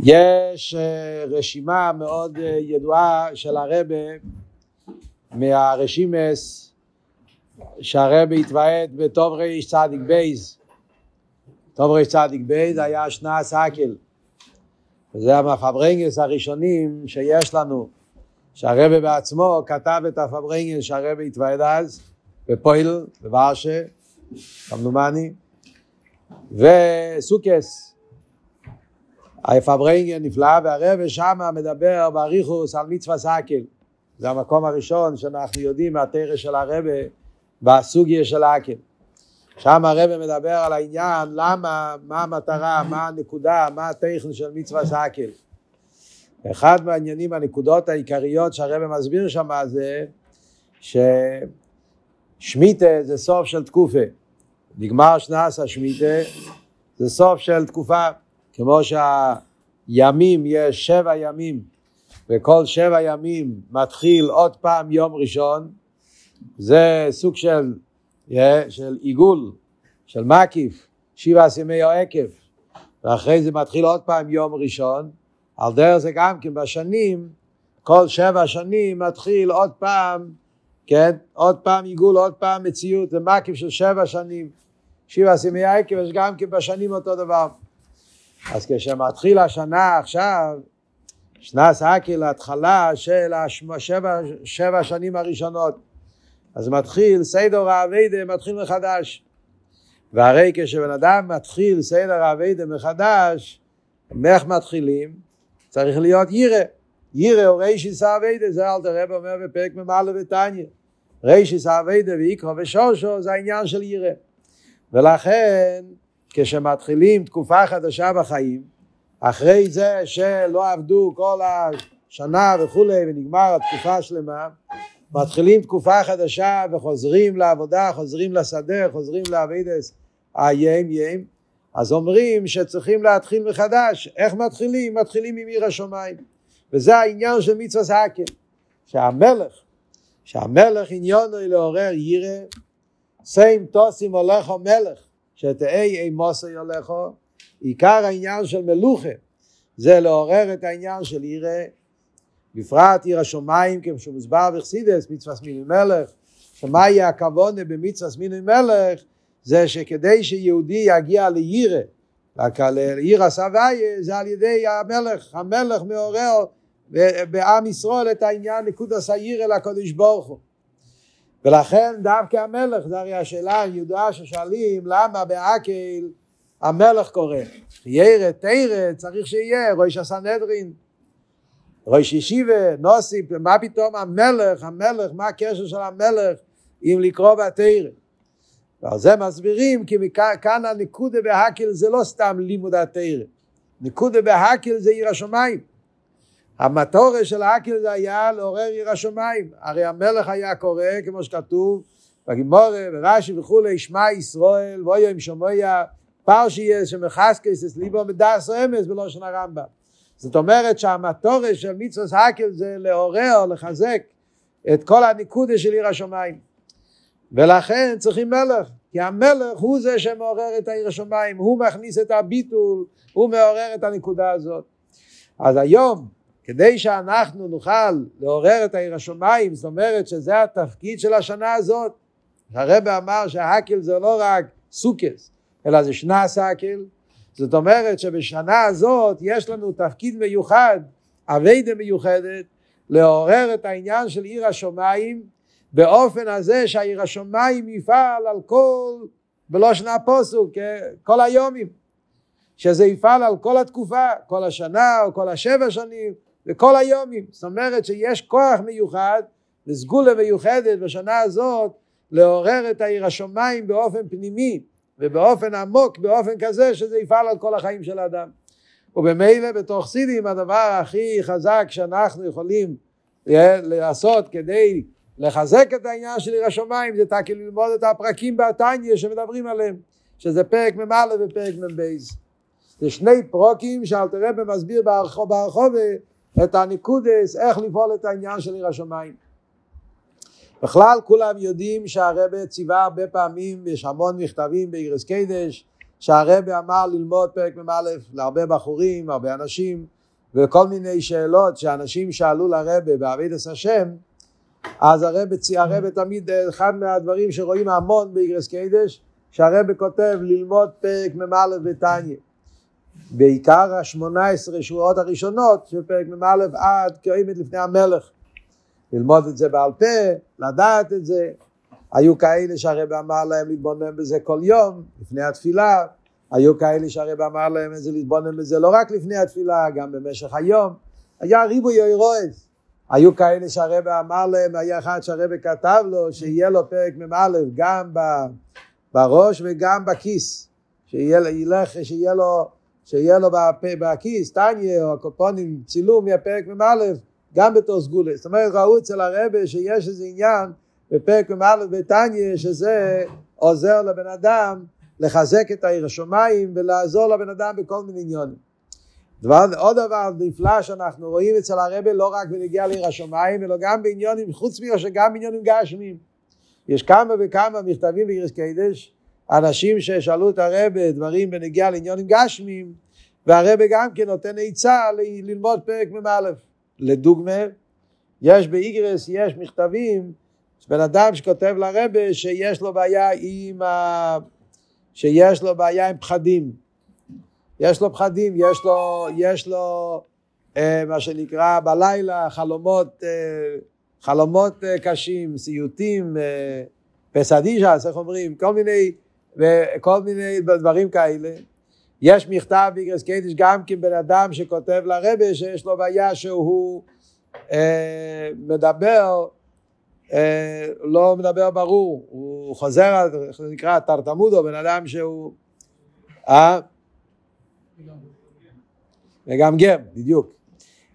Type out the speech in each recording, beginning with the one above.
יש אה, רשימה מאוד אה, ידועה של הרבה מהרשימס שהרבה התוועד בטוב ריש צדיק בייז. טוב ריש צדיק בייז היה שנה סקל וזה המפברנגס הראשונים שיש לנו שהרבה בעצמו כתב את הפברנגס שהרבה התוועד אז בפויל, בוורשה, כמדומני וסוכס הפברנגן נפלא, והרבא שמה מדבר באריכוס על מצווה סקל. זה המקום הראשון שאנחנו יודעים מהתרא של הרבה בסוגיה של האקל. שם הרבה מדבר על העניין למה, מה המטרה, מה הנקודה, מה הטכן של מצווה סקל. אחד מהעניינים, הנקודות העיקריות שהרבא מסביר שם זה ששמיטה זה סוף של תקופה. נגמר שנס השמיטה, זה סוף של תקופה. כמו שהימים יש שבע ימים וכל שבע ימים מתחיל עוד פעם יום ראשון זה סוג של, yeah, של עיגול, של מקיף, שבע ימי העקב ואחרי זה מתחיל עוד פעם יום ראשון. על דרך זה גם כן בשנים כל שבע שנים מתחיל עוד פעם כן, עוד פעם עיגול, עוד פעם מציאות, זה מקיף של שבע שנים. שבע ימי העקב יש גם כן בשנים אותו דבר אז כשמתחיל השנה עכשיו, שנה סקל, התחלה של השבע שבע שנים הראשונות, אז מתחיל סדר האביידה, מתחיל מחדש. והרי כשבן אדם מתחיל סדר האביידה מחדש, איך מתחילים? צריך להיות ירא. ירא או רישיס האביידה, זה אל תראה אומר בפרק מ"א ותניא. רישיס האביידה ויקרו ושושו זה העניין של ירא. ולכן כשמתחילים תקופה חדשה בחיים, אחרי זה שלא עבדו כל השנה וכולי ונגמר התקופה השלמה, מתחילים תקופה חדשה וחוזרים לעבודה, חוזרים לשדה, חוזרים לעבידס היים יים, אז אומרים שצריכים להתחיל מחדש. איך מתחילים? מתחילים עם עיר השמיים. וזה העניין של מצווה זקן, שהמלך, שהמלך עניונו לעורר ירא, סיים תוסים הולך המלך, שתהי אימוסי יולכו, עיקר העניין של מלוכה זה לעורר את העניין של ירא, בפרט עיר השמיים כמו שמוסבר בחסידס, מצווה סמיני מלך, שמה יהיה הכוונה במצווה סמיני מלך, זה שכדי שיהודי יגיע לירא, לעיר הסבייה, זה על ידי המלך, המלך מעורר בעם ישראל את העניין נקודס העיר אל הקודש ברוך הוא. ולכן דווקא המלך, זה הרי השאלה הידועה ששואלים למה בעקל המלך קורא. ירא, תרא, צריך שיהיה, ראש הסנהדרין, ראש ישיבה, נוסי, מה פתאום המלך, המלך, מה הקשר של המלך עם לקרוא בתרא. ועל זה מסבירים כי מכאן הנקודה בהקל זה לא סתם לימוד התרא. נקודה בהקל זה עיר השמיים. המטורה של האקל זה היה לעורר עיר השמיים. הרי המלך היה קורא, כמו שכתוב, בגימורה ורש"י וכולי, שמע ישראל, ואויה עם שמויה, פרשייה שמחסקס את ליבו מדס רמז בלושן הרמב"ם. זאת אומרת שהמטורה של מצווה האקל זה לעורר, לחזק את כל הניקודה של עיר השמיים. ולכן צריכים מלך, כי המלך הוא זה שמעורר את העיר השמיים, הוא מכניס את הביטול, הוא מעורר את הנקודה הזאת. אז היום כדי שאנחנו נוכל לעורר את העיר השמיים, זאת אומרת שזה התפקיד של השנה הזאת. הרב אמר שהאקל זה לא רק סוכס, אלא זה שנה סאקל. זאת אומרת שבשנה הזאת יש לנו תפקיד מיוחד, אביידה מיוחדת, לעורר את העניין של עיר השמיים באופן הזה שהעיר השמיים יפעל על כל, בלא שנה פוסוק, כל היומים. שזה יפעל על כל התקופה, כל השנה או כל השבע שנים, וכל היומים. זאת אומרת שיש כוח מיוחד לסגולה מיוחדת בשנה הזאת לעורר את העיר השמיים באופן פנימי ובאופן עמוק, באופן כזה שזה יפעל על כל החיים של האדם. ובמילא בתוך סידים הדבר הכי חזק שאנחנו יכולים לעשות כדי לחזק את העניין של עיר השמיים זה תקי ללמוד את הפרקים בתניא שמדברים עליהם, שזה פרק מ"א ופרק מ"ב. זה שני פרוקים שאלתר רבי מסביר בהרחובה את הניקודס, איך לפעול את העניין של עיר השמיים. בכלל כולם יודעים שהרבה ציווה הרבה פעמים, יש המון מכתבים באירס קדש, שהרבה אמר ללמוד פרק מ"א להרבה בחורים, הרבה אנשים, וכל מיני שאלות שאנשים שאלו לרבה בעבידת השם, אז הרבה, הרבה תמיד, אחד מהדברים שרואים המון באיגרס קיידש, שהרבה כותב ללמוד פרק מ"א בתניא. בעיקר השמונה עשרה שורות הראשונות של פרק מ"א עד כאימת לפני המלך. ללמוד את זה בעל פה, לדעת את זה. היו כאלה שהרב אמר להם להתבונן בזה כל יום, לפני התפילה. היו כאלה שהרב אמר להם את זה להתבונן בזה לא רק לפני התפילה, גם במשך היום. היה ריבוי אירועס. היו כאלה שהרב אמר להם, היה אחד שהרב כתב לו שיהיה לו פרק מ"א גם בראש וגם בכיס. שיהיה, ילך, שיהיה לו, שיהיה לו בכיס, טניה או הקופונים, צילום מהפרק מ"א גם בתור סגולה. זאת אומרת, ראו אצל הרבה שיש איזה עניין בפרק מ"א בתניא, שזה עוזר לבן אדם לחזק את העיר השמיים ולעזור לבן אדם בכל מיני עניונים. דבר, עוד דבר נפלא שאנחנו רואים אצל הרבה לא רק בנגיעה לעיר השמיים, אלא גם בעניונים, חוץ מזה שגם בעניונים גשמיים. יש כמה וכמה מכתבים באירס קיידש, אנשים ששאלו את הרבה דברים בנגיעה לעניונים גשמיים, והרבה גם כן נותן עצה ללמוד פרק מ"א. לדוגמה, יש באיגרס, יש מכתבים, בן אדם שכותב לרבה שיש לו בעיה עם ה... שיש לו בעיה עם פחדים. יש לו פחדים, יש לו, יש לו אה, מה שנקרא בלילה חלומות, אה, חלומות אה, קשים, סיוטים, אה, פסדיז'ס, איך אומרים, כל מיני, כל מיני דברים כאלה. יש מכתב באיגרס קיידיש גם כן בן אדם שכותב לרבה שיש לו בעיה שהוא אה, מדבר, אה, לא מדבר ברור, הוא חוזר על, איך זה נקרא, תרתמודו, בן אדם שהוא... אה? מגמגם, בדיוק.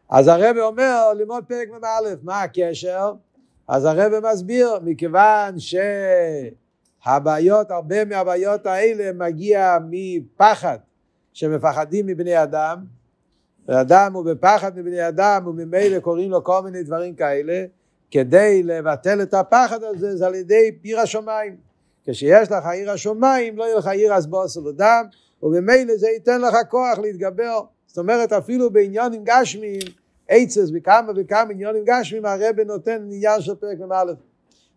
אז הרב אומר ללמוד פרק מ"א, מה הקשר? אז הרב מסביר, מכיוון שהבעיות, הרבה מהבעיות האלה מגיע מפחד שמפחדים מבני אדם, ואדם הוא בפחד מבני אדם וממילא קוראים לו כל מיני דברים כאלה, כדי לבטל את הפחד הזה זה על ידי עיר השמיים. כשיש לך עיר השמיים לא יהיה לך עיר אסבוס ודם, וממילא זה ייתן לך כוח להתגבר. זאת אומרת אפילו בעניונים גשמיים, עצס בכמה וכמה עניונים גשמיים הרב נותן עניין של פרק מ"א.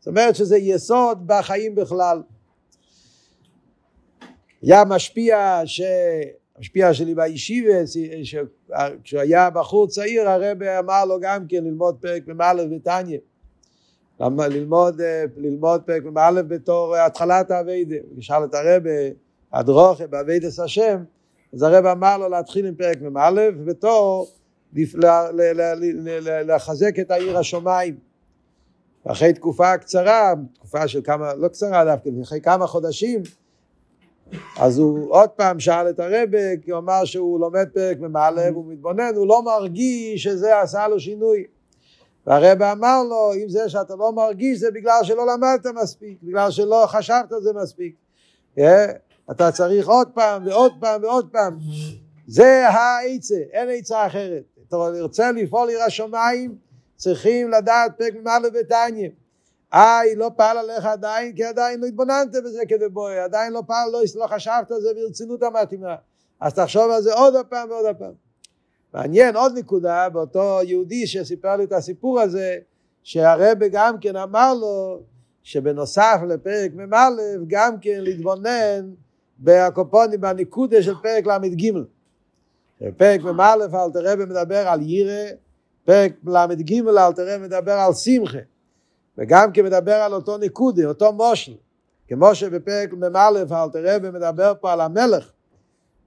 זאת אומרת שזה יסוד בחיים בכלל. היה משפיע ש... המשפיע שלי בישיבה, כשהוא היה בחור צעיר, הרב אמר לו גם כן ללמוד פרק מ"א בתניא. ללמוד, ללמוד פרק מ"א בתור התחלת האביידה. הוא שאל את הרב, הדרוכה באביידס השם, אז הרב אמר לו להתחיל עם פרק מ"א ובתור לחזק את העיר השמיים. אחרי תקופה קצרה, תקופה של כמה, לא קצרה דווקא, אחרי כמה חודשים, אז הוא עוד פעם שאל את הרבה, כי הוא אמר שהוא לומד פרק מ"א והוא מתבונן, הוא לא מרגיש שזה עשה לו שינוי. והרבה אמר לו, אם זה שאתה לא מרגיש זה בגלל שלא למדת מספיק, בגלל שלא חשבת על זה מספיק. Yeah, אתה צריך עוד פעם ועוד פעם ועוד פעם. זה העצה, אין עצה אחרת. אתה רוצה לפעול עיר השמיים, צריכים לדעת פרק מ"א בתניא. איי, לא פעל עליך עדיין, כי עדיין לא התבוננת בזה כדבוי, עדיין לא פעל, לא, לא חשבת על זה ברצינות המתאימה. אז תחשוב על זה עוד פעם ועוד פעם. מעניין עוד נקודה, באותו יהודי שסיפר לי את הסיפור הזה, שהרבא גם כן אמר לו, שבנוסף לפרק מ"א, גם כן להתבונן בהקופונים, בניקודה של פרק ל"ג. בפרק מ"א אלתר רבי מדבר על יירא, פרק ל"ג אלתר רבי מדבר על שמחה. וגם כי מדבר על אותו ניקודי, אותו מושל. כמו שבפרק מ"א אלתר רבי מדבר פה על המלך.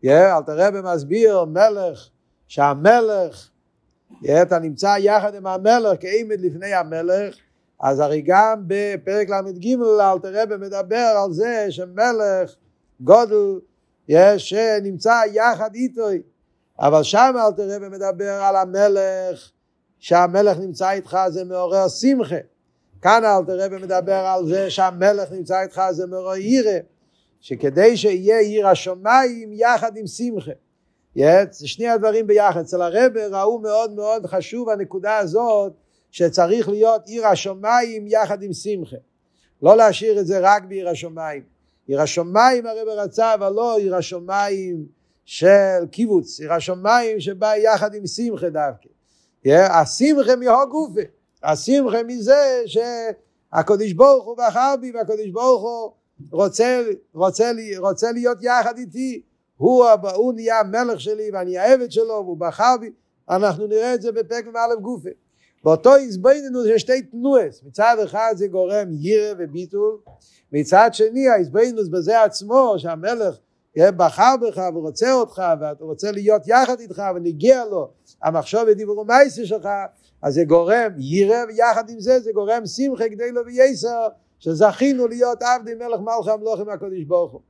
אלתר רבי מסביר מלך, שהמלך, אתה נמצא יחד עם המלך כעמד לפני המלך, אז הרי גם בפרק ל"ג אלתר רבי מדבר על זה שמלך גודל שנמצא יחד איתו, אבל שם אלתר רבי מדבר על המלך, שהמלך נמצא איתך זה מעורר שמחה. כאן אלתר רבי מדבר על זה שהמלך נמצא איתך זה מרוא ירא, שכדי שיהיה עיר השמיים יחד עם שמחה. זה שני הדברים ביחד. אצל הרבי ראו מאוד מאוד חשוב הנקודה הזאת שצריך להיות עיר השמיים יחד עם שמחה. לא להשאיר את זה רק בעיר השמיים. עיר השמיים הרב רצה, אבל לא עיר השמיים של קיבוץ, עיר השמיים שבא יחד עם שמחה דווקא. השמחה מהו גופה, השמחה מזה שהקדוש ברוך הוא בחר בי והקדוש ברוך הוא רוצה, רוצה, רוצה להיות יחד איתי, הוא, הוא נהיה המלך שלי ואני העבד שלו והוא בחר בי, אנחנו נראה את זה בפרק מ"א גופה. באותו הזבנינוס יש שתי תנועס, מצד אחד זה גורם ירא וביטול, מצד שני ההזבנינוס בזה עצמו שהמלך בחר בך ורוצה אותך ואתה רוצה להיות יחד איתך ונגיע לו המחשוב ודיבור ומייסר שלך אז זה גורם ירא ויחד עם זה זה גורם שמחה כדי לו וייסר שזכינו להיות עבדי מלך מלכי המלוכים הקדוש ברוך הוא.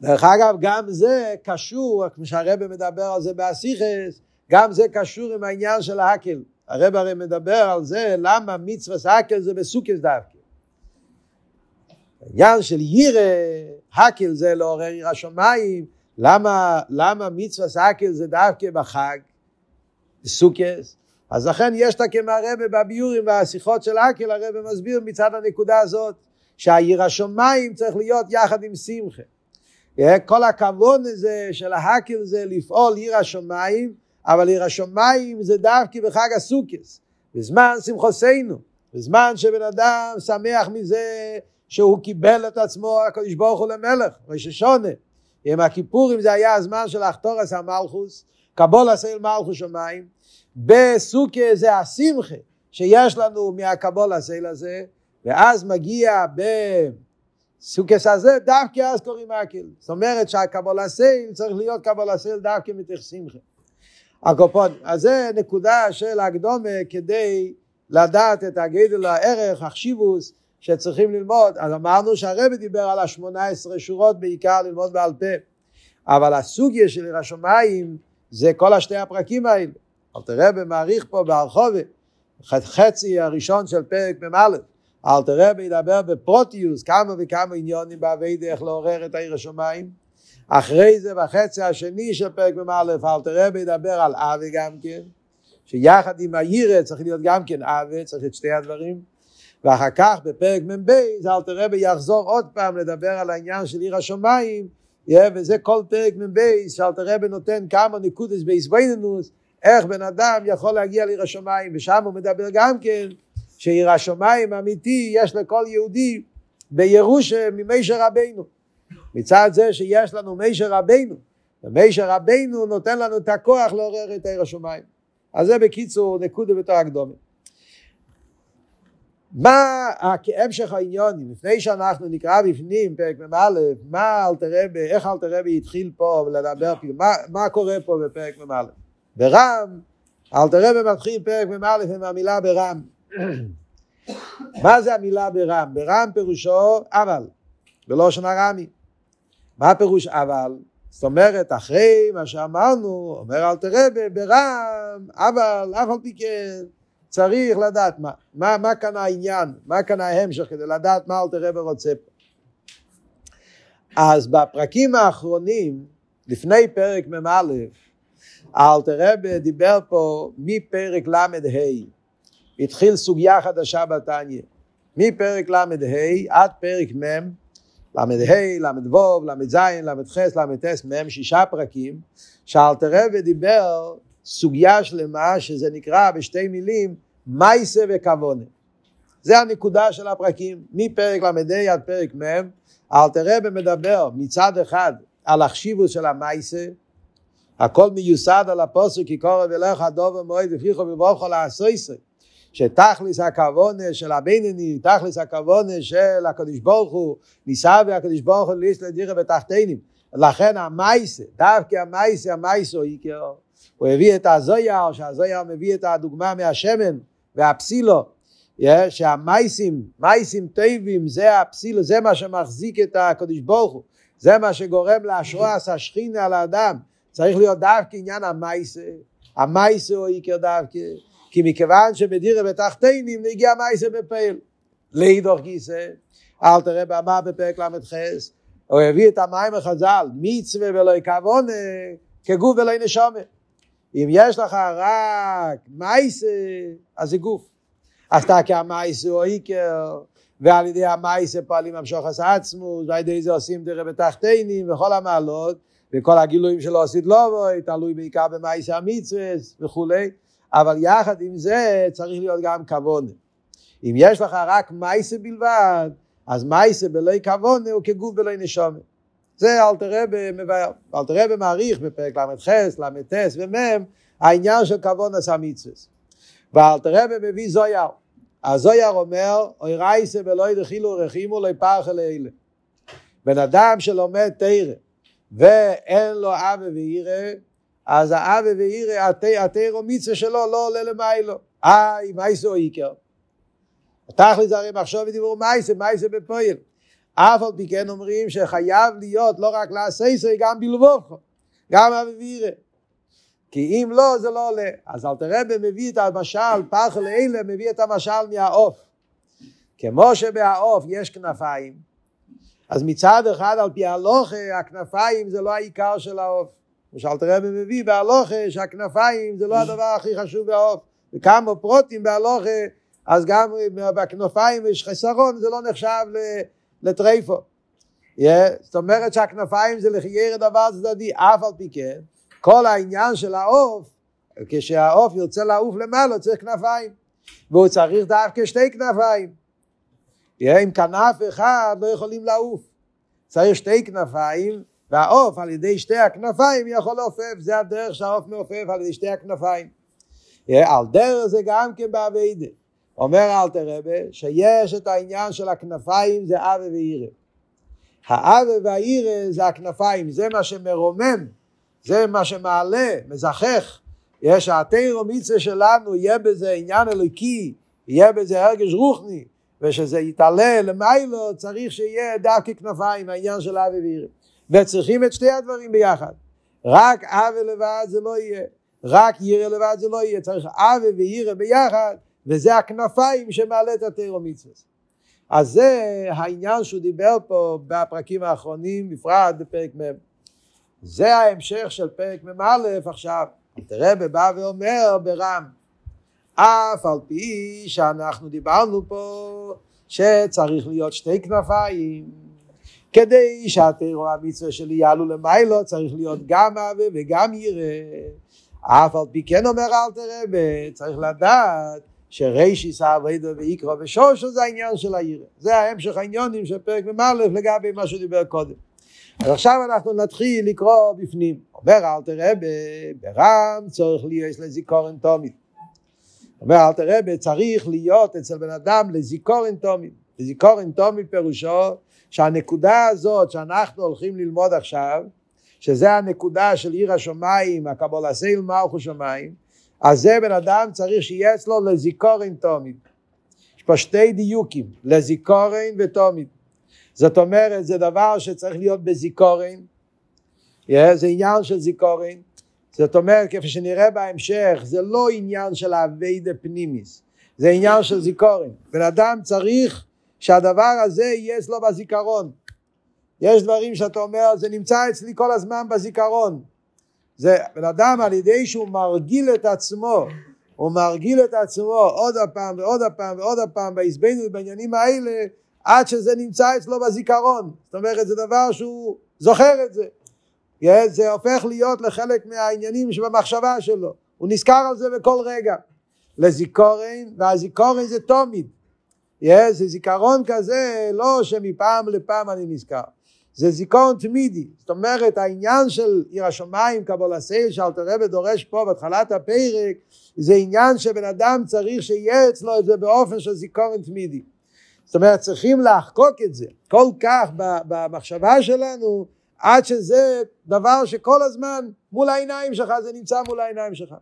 דרך אגב גם זה קשור כמו שהרבא מדבר על זה באסיכס גם זה קשור עם העניין של האקל הרב הרי מדבר על זה למה מצווה האקל זה בסוכס דווקא העניין של ירא, הקל זה לעורר עיר השמיים, למה, למה מצווה סקל זה דווקא בחג, בסוכס, אז לכן יש את כמרבה בביורים והשיחות של הקל, הרבה מסביר מצד הנקודה הזאת, שהעיר השמיים צריך להיות יחד עם שמחה. כל הכבוד הזה של ההקל זה לפעול עיר השמיים, אבל עיר השמיים זה דווקא בחג הסוכס, בזמן שמחוסנו, בזמן שבן אדם שמח מזה שהוא קיבל את עצמו הקדוש ברוך הוא למלך, ראש השונה. עם הכיפורים זה היה הזמן של אחתורס המלכוס, קבול הסייל מלכוס שמיים, בסוכה זה השמחה שיש לנו מהקבול הסייל הזה, ואז מגיע בסוכס הזה, דווקא אז קוראים מקל. זאת אומרת שהקבול הסייל צריך להיות קבול הסייל דווקא מתוך שמחה. הקופון, אז זה נקודה של הקדומה כדי לדעת את הגדל הערך, החשיבוס, שצריכים ללמוד, אז אמרנו שהרבי דיבר על השמונה עשרה שורות בעיקר ללמוד בעל פה, אבל הסוגיה של עיר השמיים זה כל השתי הפרקים האלה. אל תראה במעריך פה בהרחובה, חצי הראשון של פרק מ"א, אל תראה בידבר בפרוטיוס כמה וכמה עניונים בעבידה איך לעורר את העיר השמיים. אחרי זה בחצי השני של פרק מ"א אל תראה בידבר על אבי גם כן, שיחד עם העירה צריך להיות גם כן אבי, צריך את שתי הדברים. ואחר כך בפרק מ"ב אלתר רבי יחזור עוד פעם לדבר על העניין של עיר השמיים. וזה כל פרק מ"ב שאלתר רבי נותן כמה נקודס בעזבנינוס איך בן אדם יכול להגיע לעיר השמיים. ושם הוא מדבר גם כן שעיר השמיים אמיתי יש לכל יהודי בירושה ממישר רבינו. מצד זה שיש לנו מישר רבינו ומישר רבינו נותן לנו את הכוח לעורר את עיר השמיים. אז זה בקיצור נקודה בתור הקדומה מה המשך העניונים, לפני שאנחנו נקרא בפנים פרק מ"א, מה אלתרבה, איך אלתרבה התחיל פה לדבר, מה, מה קורה פה בפרק מ"א? ברם, אלתרבה מתחיל פרק מ"א עם המילה ברם. מה זה המילה ברם? ברם פירושו אבל, בלושן הרמי. מה פירוש אבל? זאת אומרת, אחרי מה שאמרנו, אומר אלתרבה, ברם, אבל, אף על פי כן, צריך לדעת מה, מה, מה כאן העניין, מה כאן ההמשך כדי לדעת מה אלתר רבי רוצה פה. אז בפרקים האחרונים, לפני פרק מ"א, אלתר רבי דיבר פה מפרק ל"ה, התחיל סוגיה חדשה בתניא, מפרק ל"ה עד פרק מ', ל"ה, ל"ו, ל"ז, ל"ח, ל"ט, מ', שישה פרקים, שאלתר רבי דיבר סוגיה שלמה שזה נקרא בשתי מילים מייסה וכוונה. זה הנקודה של הפרקים, מפרק ל"ה עד פרק מ', אלתר רבי מדבר מצד אחד על החשיבות של המייסה, הכל מיוסד על הפוסק כי קורא ולך דובר מועד ופיחו ובוכו לעשויסה, שתכלס הכוונה של הבינני, תכלס הכוונה של הקדוש ברוך הוא, ניסה והקדוש ברוך הוא ליס לדירה בתחתינים. לכן המייסה, דווקא המייסה, המייסו עיקר, הוא הביא את הזויר, שהזויר מביא את הדוגמה מהשמן, והפסילו, שהמייסים, מייסים טובים, זה הפסילו, זה מה שמחזיק את הקדוש ברוך הוא, זה מה שגורם להשרועס השכינה על האדם, צריך להיות דווקא עניין המייסה, המייסה הוא עיקר דווקא, כי מכיוון שבדירה בתחתינים נגיע מייסה בפעיל, לידוך גיסא, אל תראה במה בפרק ל"ח, הוא הביא את המים החז"ל, מצווה ולא כוונה, כגוף ולא נשומה. אם יש לך רק מייסה, אז זה גוף. אז אתה כמייסה או איקר, ועל ידי המייסה פועלים המשוחס עצמוס, ועל ידי זה עושים דרך בתחתינים וכל המעלות, וכל הגילויים שלו עשית לא תלוי בעיקר במייסה המצווה וכולי, אבל יחד עם זה צריך להיות גם כוונה. אם יש לך רק מייסה בלבד, אז מייסה בלוי כוונה הוא כגוף בלוי נשומת. זה אלתר רבי מבאר. אלתר רבי מעריך בפרק ל"ח, ל"ט ומ' העניין של כבון עשה מצווה. ואלתר רבי מביא זויר. הזויר אומר, אוי רייסה ולא ידחילו רחימו לא יפרח אלה. בן אדם שלומד תרא ואין לו אבא ואירא, אז האבא ואירא, התרא מצווה שלו לא עולה למיילו. איי, מייסו איקר. תכל'ס הרי מחשוב ודיבור מייסה, מייסה בפועל. אף על פי כן אומרים שחייב להיות לא רק לעשייסו, גם בלבוכו, גם אביבירה. כי אם לא, זה לא עולה. אז אל תראה מביא את המשל, פח לאלה, מביא את המשל מהעוף. כמו שבעוף יש כנפיים, אז מצד אחד על פי הלוכה, הכנפיים זה לא העיקר של העוף. כמו שאלת רבי מביא בהלוכה, שהכנפיים זה לא הדבר הכי חשוב בעוף. וכמה פרוטים בהלוכה, אז גם בכנפיים יש חסרון, זה לא נחשב לטרייפו. Yeah, זאת אומרת שהכנפיים זה לחייר דבר צדדי, אף על פי כן, כל העניין של העוף, כשהעוף יוצא לעוף למעלה צריך כנפיים, והוא צריך דווקא שתי כנפיים. Yeah, עם כנף אחד לא יכולים לעוף, צריך שתי כנפיים, והעוף על ידי שתי הכנפיים יכול לעופף, זה הדרך שהעוף מעופף על ידי שתי הכנפיים. Yeah, על דרך זה גם כן באביידה. אומר אלתר רבה שיש את העניין של הכנפיים זה אבה ואירה. האבה והאירה זה הכנפיים, זה מה שמרומם, זה מה שמעלה, מזכך. יש התירו מצווה שלנו, יהיה בזה עניין אלוקי, יהיה בזה הרגש רוחני, ושזה יתעלה למיילו, צריך שיהיה דווקא כנפיים, העניין של אבה ואירה. וצריכים את שתי הדברים ביחד. רק אבה לבד זה לא יהיה, רק יירה לבד זה לא יהיה, צריך אבה ואירה ביחד. וזה הכנפיים שמעלה את התירו מצווה. אז זה העניין שהוא דיבר פה בפרקים האחרונים, בפרט בפרק מ'. זה ההמשך של פרק מ"א עכשיו. תראה בא ואומר ברם, אף על פי שאנחנו דיברנו פה שצריך להיות שתי כנפיים, כדי שהתירו המצווה שלי יעלו למיילו צריך להיות גם אבה וגם ירא. אף על פי כן אומר אל תראה, צריך לדעת שרישיס האבוידו ויקרא ושושו זה העניין של העיר. זה ההמשך העניונים של פרק מ"א לגבי מה שהוא דיבר קודם. אז עכשיו אנחנו נתחיל לקרוא בפנים. אומר אל תראה ברם צורך להיות לזיכורן תומית. אומר אל תראה צריך להיות אצל בן אדם לזיכורן תומית. לזיכורן תומית פירושו שהנקודה הזאת שאנחנו הולכים ללמוד עכשיו, שזה הנקודה של עיר השמיים, הקבולה סייל מלכו שמיים, אז זה בן אדם צריך שיהיה אצלו לזיכורן תומית. יש פה שתי דיוקים, לזיכורן ותומית. זאת אומרת, זה דבר שצריך להיות בזיכורן, זה עניין של זיכורן. זאת אומרת, כפי שנראה בהמשך, זה לא עניין של אביידה פנימיס, זה עניין של זיכורן. בן אדם צריך שהדבר הזה יהיה אצלו בזיכרון. יש דברים שאתה אומר, זה נמצא אצלי כל הזמן בזיכרון. זה בן אדם על ידי שהוא מרגיל את עצמו, הוא מרגיל את עצמו עוד הפעם ועוד הפעם ועוד הפעם בעזבנו בעניינים האלה עד שזה נמצא אצלו בזיכרון. זאת אומרת זה דבר שהוא זוכר את זה. זה הופך להיות לחלק מהעניינים שבמחשבה שלו. הוא נזכר על זה בכל רגע. לזיכורן, והזיכורן זה תומיד. זה זיכרון כזה, לא שמפעם לפעם אני נזכר. זה זיכרון תמידי, זאת אומרת העניין של עיר השמיים, קבול הסייל, שאלתר רבי דורש פה בהתחלת הפרק, זה עניין שבן אדם צריך שיהיה אצלו את זה באופן של זיכרון תמידי. זאת אומרת צריכים לחקוק את זה כל כך במחשבה שלנו עד שזה דבר שכל הזמן מול העיניים שלך, זה נמצא מול העיניים שלך.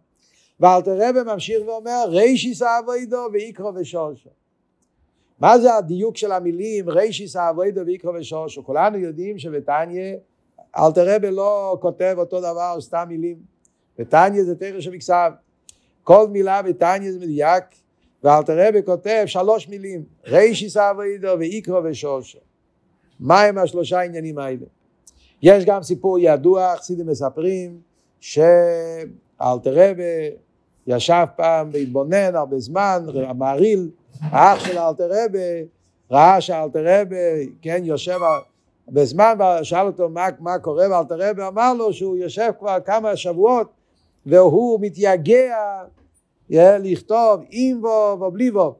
ואלתר רבי ממשיך ואומר רישיס אבוידו ויקרו ושורשו מה זה הדיוק של המילים רישיס האבוידו ויקרו ושושו? כולנו יודעים שבתניא אלתר רבי לא כותב אותו דבר, סתם מילים. בתניא זה תרא שבכסב. כל מילה בתניא זה מדויק, ואלתר רבי כותב שלוש מילים, רישיס האבוידו ויקרו ושושו. מה הם השלושה העניינים האלה? יש גם סיפור ידוע, חסידים מספרים, שאלתר רבי ישב פעם והתבונן הרבה זמן, המעריל, האח של אלתר רבה, ראה שאלתר רבי, כן, יושב, בזמן, שאל אותו מה, מה קורה, ואלתר רבי אמר לו שהוא יושב כבר כמה שבועות, והוא מתייגע לכתוב עם וו ובלי וו.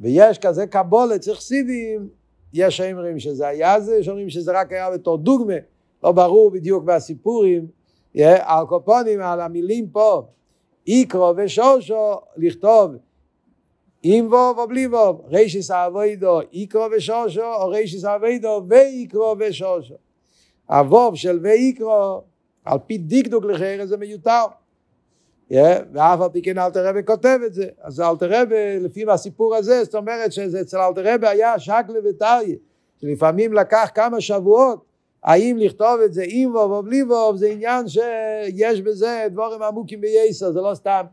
ויש כזה קבולת, צריך סיבים, יש שאומרים שזה היה זה, יש שאומרים שזה רק היה בתור דוגמה, לא ברור בדיוק מהסיפורים, על קופונים, על המילים פה, איקרו ושושו, לכתוב עם ווב או בלי ווב, רישיס אבוידו איקרו ושושו, או רישיס אבוידו ואיקרו ושושו. הווב של ואיקרו, על פי דקדוק לחרא זה מיותר. Yeah, ואף על פי כן אלתר רבי כותב את זה. אז אלתר רבי, לפי הסיפור הזה, זאת אומרת שאצל אלתר רבי היה שקלה וטריה, שלפעמים לקח כמה שבועות, האם לכתוב את זה עם ווב או בלי ווב, זה עניין שיש בזה דבורים עמוקים בייסר, זה לא סתם.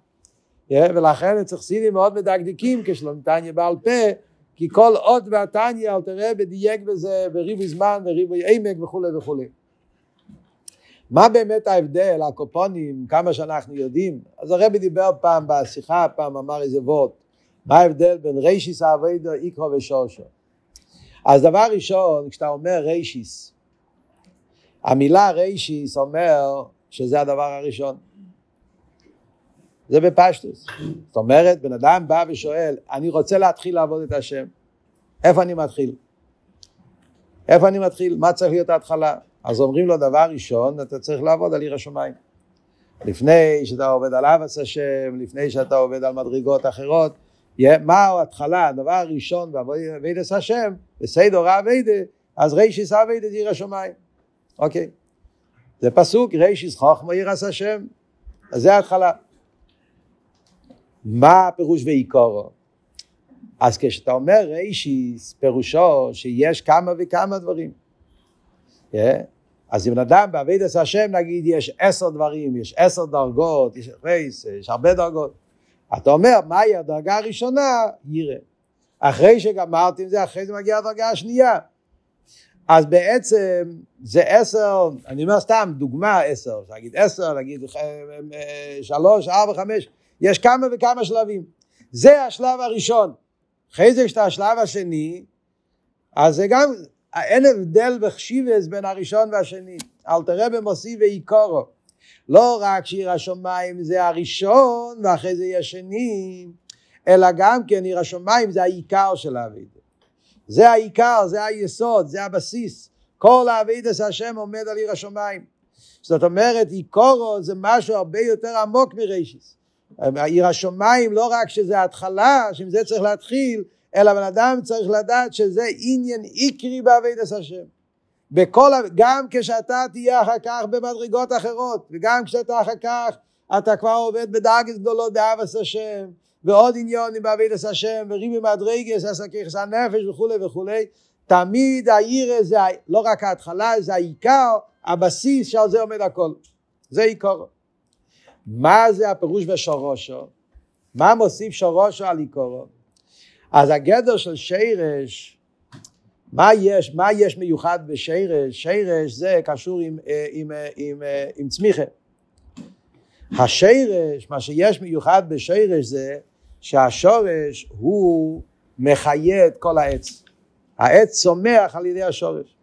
Yeah, ולכן צריך סינים מאוד מדקדקים כשלום תניא בעל פה, כי כל אות והתניא אלתר רבי דייק בזה בריבוי זמן וריבוי עמק וכולי וכולי. מה באמת ההבדל, הקופונים, כמה שאנחנו יודעים? אז הרבי דיבר פעם בשיחה, פעם אמר איזה וורט, מה ההבדל בין ריישיס אביידו, איקרו ושושו? אז דבר ראשון, כשאתה אומר ריישיס, המילה ריישיס אומר שזה הדבר הראשון. זה בפשטוס. זאת אומרת, בן אדם בא ושואל, אני רוצה להתחיל לעבוד את השם, איפה אני מתחיל? איפה אני מתחיל? מה צריך להיות ההתחלה? אז אומרים לו דבר ראשון, אתה צריך לעבוד על עיר השמיים. לפני שאתה עובד על אבס השם, לפני שאתה עובד על מדרגות אחרות, מה ההתחלה, הדבר הראשון בעבודת השם, בסדר אביידה, אז רישיס אביידה עיר השמיים. אוקיי. זה פסוק, רישיס חוכמה עש השם. אז זה ההתחלה. מה הפירוש ועיקורו? אז כשאתה אומר רישיס, פירושו שיש כמה וכמה דברים. Yeah. אז אם אדם בעביד עשה השם נגיד יש עשר דברים, יש עשר דרגות, יש רייס, יש הרבה דרגות. אתה אומר, מהי הדרגה הראשונה? ירא. אחרי שגמרתי עם זה, אחרי זה מגיעה הדרגה השנייה. אז בעצם זה עשר, אני אומר סתם, דוגמה עשר, נגיד עשר, נגיד אה, שלוש, ארבע, חמש, יש כמה וכמה שלבים. זה השלב הראשון. אחרי זה כשאתה השלב השני, אז זה גם, אין הבדל בחשיבס בין הראשון והשני. אל תראה במוסיף ועיקורו. לא רק שעיר השמיים זה הראשון ואחרי זה יהיה שני, אלא גם כן עיר השמיים זה העיקר של האבידה. זה העיקר, זה היסוד, זה הבסיס. כל האבידס השם עומד על עיר השמיים. זאת אומרת, עיקורו זה משהו הרבה יותר עמוק מרישיס. עיר השמיים לא רק שזה ההתחלה, שעם זה צריך להתחיל, אלא בן אדם צריך לדעת שזה עניין עיקרי בעבידת השם. בכל, גם כשאתה תהיה אחר כך במדרגות אחרות, וגם כשאתה אחר כך אתה כבר עובד בדרגת גדולות באבס השם, ועוד עניונים בעבידת השם, וריבי מדרגס, עסקיכס הנפש וכולי וכולי, תמיד העיר זה לא רק ההתחלה, זה העיקר, הבסיס שעל זה עומד הכל. זה עיקר. מה זה הפירוש בשורושו? מה מוסיף שורושו על עיקרו? אז הגדר של שירש, מה יש, מה יש מיוחד בשירש? שירש זה קשור עם, אה, עם, אה, עם, עם, עם צמיחה. השירש, מה שיש מיוחד בשירש זה שהשורש הוא מחיה את כל העץ. העץ צומח על ידי השורש.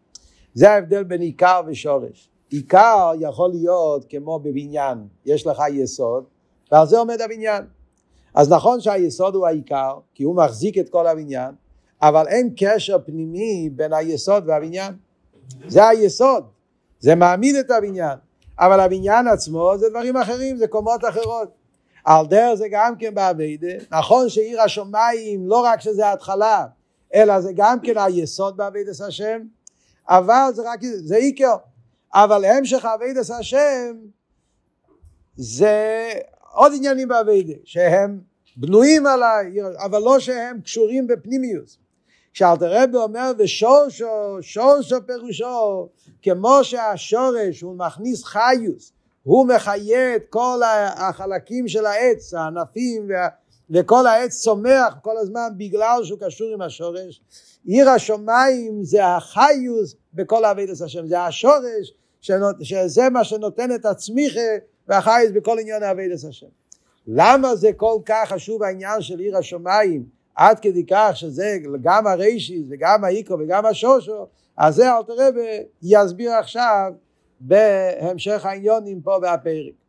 זה ההבדל בין עיקר ושורש. עיקר יכול להיות כמו בבניין, יש לך יסוד, ועל זה עומד הבניין. אז נכון שהיסוד הוא העיקר, כי הוא מחזיק את כל הבניין, אבל אין קשר פנימי בין היסוד והבניין. זה היסוד, זה מעמיד את הבניין, אבל הבניין עצמו זה דברים אחרים, זה קומות אחרות. על דרך זה גם כן באביידה, נכון שעיר השמיים לא רק שזה ההתחלה, אלא זה גם כן היסוד באביידס השם, אבל זה רק, זה עיקר, אבל המשך אביידס השם זה עוד עניינים באביידה, שהם בנויים על העיר, אבל לא שהם קשורים בפנימיוס. כשאלתר רבי אומר ושורשו, שורשו פירושו, כמו שהשורש הוא מכניס חיוס, הוא מחיה את כל החלקים של העץ, הענפים, וה, וכל העץ צומח כל הזמן בגלל שהוא קשור עם השורש. עיר השמיים זה החיוס בכל אבידס השם, זה השורש, שנות, שזה מה שנותן את הצמיחה והחייס בכל עניין אבידס השם. למה זה כל כך חשוב העניין של עיר השמיים? עד כדי כך שזה גם הריישיס וגם האיקו וגם השושו, אז זה אלתר רבי יסביר עכשיו בהמשך העניונים פה בפרק.